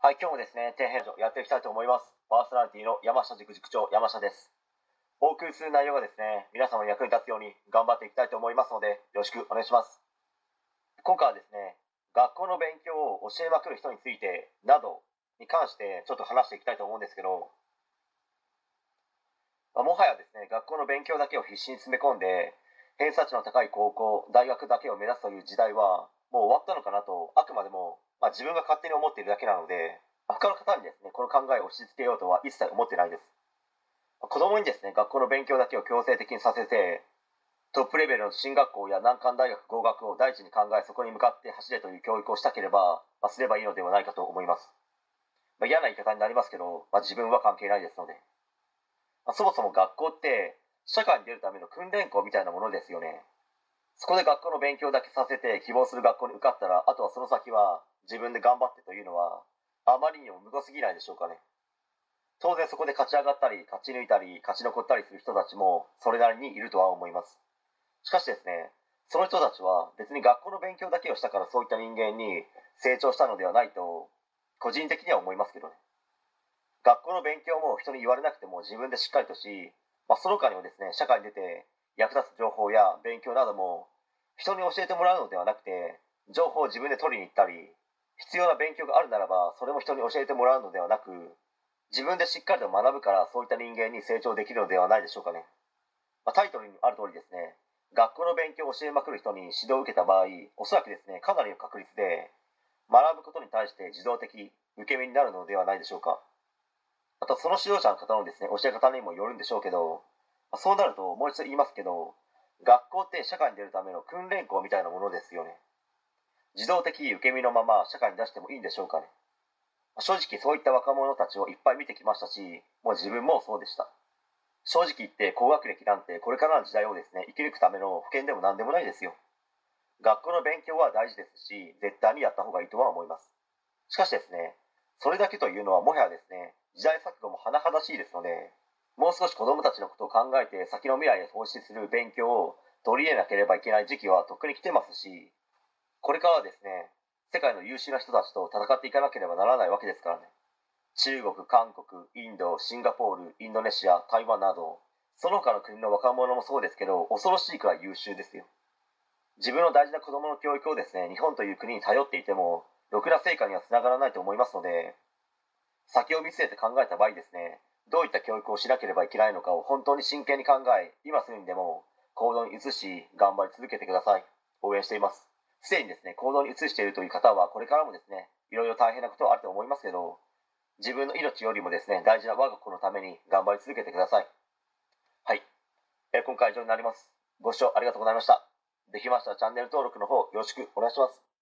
はい、今日もですね、底辺所やっていきたいと思います。パーソナリティの山下塾塾長、山下です。お送りする内容がですね、皆様の役に立つように頑張っていきたいと思いますので、よろしくお願いします。今回はですね、学校の勉強を教えまくる人についてなどに関してちょっと話していきたいと思うんですけど、まあもはやですね、学校の勉強だけを必死に詰め込んで、偏差値の高い高校、大学だけを目指すという時代はもう終わったのかなと、あくまでも、まあ、自分が勝手に思っているだけなので、他の方にですね、この考えを押し付けようとは一切思ってないです。子供にですね、学校の勉強だけを強制的にさせて、トップレベルの進学校や難関大学合格を第一に考え、そこに向かって走れという教育をしたければ、まあ、すればいいのではないかと思います。まあ、嫌な言い方になりますけど、まあ、自分は関係ないですので。ま、そもそも学校って、社会に出るための訓練校みたいなものですよね。そこで学校の勉強だけさせて希望する学校に受かったら、あとはその先は自分で頑張ってというのは、あまりにも無ごすぎないでしょうかね。当然そこで勝ち上がったり、勝ち抜いたり、勝ち残ったりする人たちもそれなりにいるとは思います。しかしですね、その人たちは別に学校の勉強だけをしたからそういった人間に成長したのではないと、個人的には思いますけどね。学校の勉強も人に言われなくても自分でしっかりとし、まあ、その他にもですね、社会に出て役立つ情報や勉強なども人に教えてもらうのではなくて、情報を自分で取りに行ったり、必要な勉強があるならば、それも人に教えてもらうのではなく、自分でしっかりと学ぶからそういった人間に成長できるのではないでしょうかね。まあ、タイトルにある通りですね、学校の勉強を教えまくる人に指導を受けた場合、おそらくですね、かなりの確率で、学ぶことに対して自動的受け身になるのではないでしょうか。またその指導者の方のですね、教え方にもよるんでしょうけど、まあ、そうなるともう一度言いますけど、学校って社会に出るための訓練校みたいなものですよね。自動的受け身のまま社会に出してもいいんでしょうかね。正直そういった若者たちをいっぱい見てきましたし、もう自分もそうでした。正直言って高学歴なんてこれからの時代をですね、生き抜くための保険でも何でもないですよ。学校の勉強は大事ですし、絶対にやった方がいいとは思います。しかしですね、それだけというのはもはやですね、時代錯誤も甚だしいですので、もう少し子供たちのことを考えて先の未来へ投資する勉強を取り入れなければいけない時期はとっくに来てますし、これからはですね、世界の優秀な人たちと戦っていかなければならないわけですからね。中国、韓国、インド、シンガポール、インドネシア、台湾など、その他の国の若者もそうですけど、恐ろしいくらい優秀ですよ。自分の大事な子供の教育をですね、日本という国に頼っていても、ろくな成果にはつながらないと思いますので、先を見据えて考えた場合ですね、どういった教育をしなければいけないのかを本当に真剣に考え、今すぐにでも行動に移し、頑張り続けてください。応援しています。すでにですね、行動に移しているという方は、これからもですね、いろいろ大変なことはあると思いますけど、自分の命よりもですね、大事な我が子のために頑張り続けてください。はい。え今回以上になります。ご視聴ありがとうございました。できましたらチャンネル登録の方よろしくお願いします。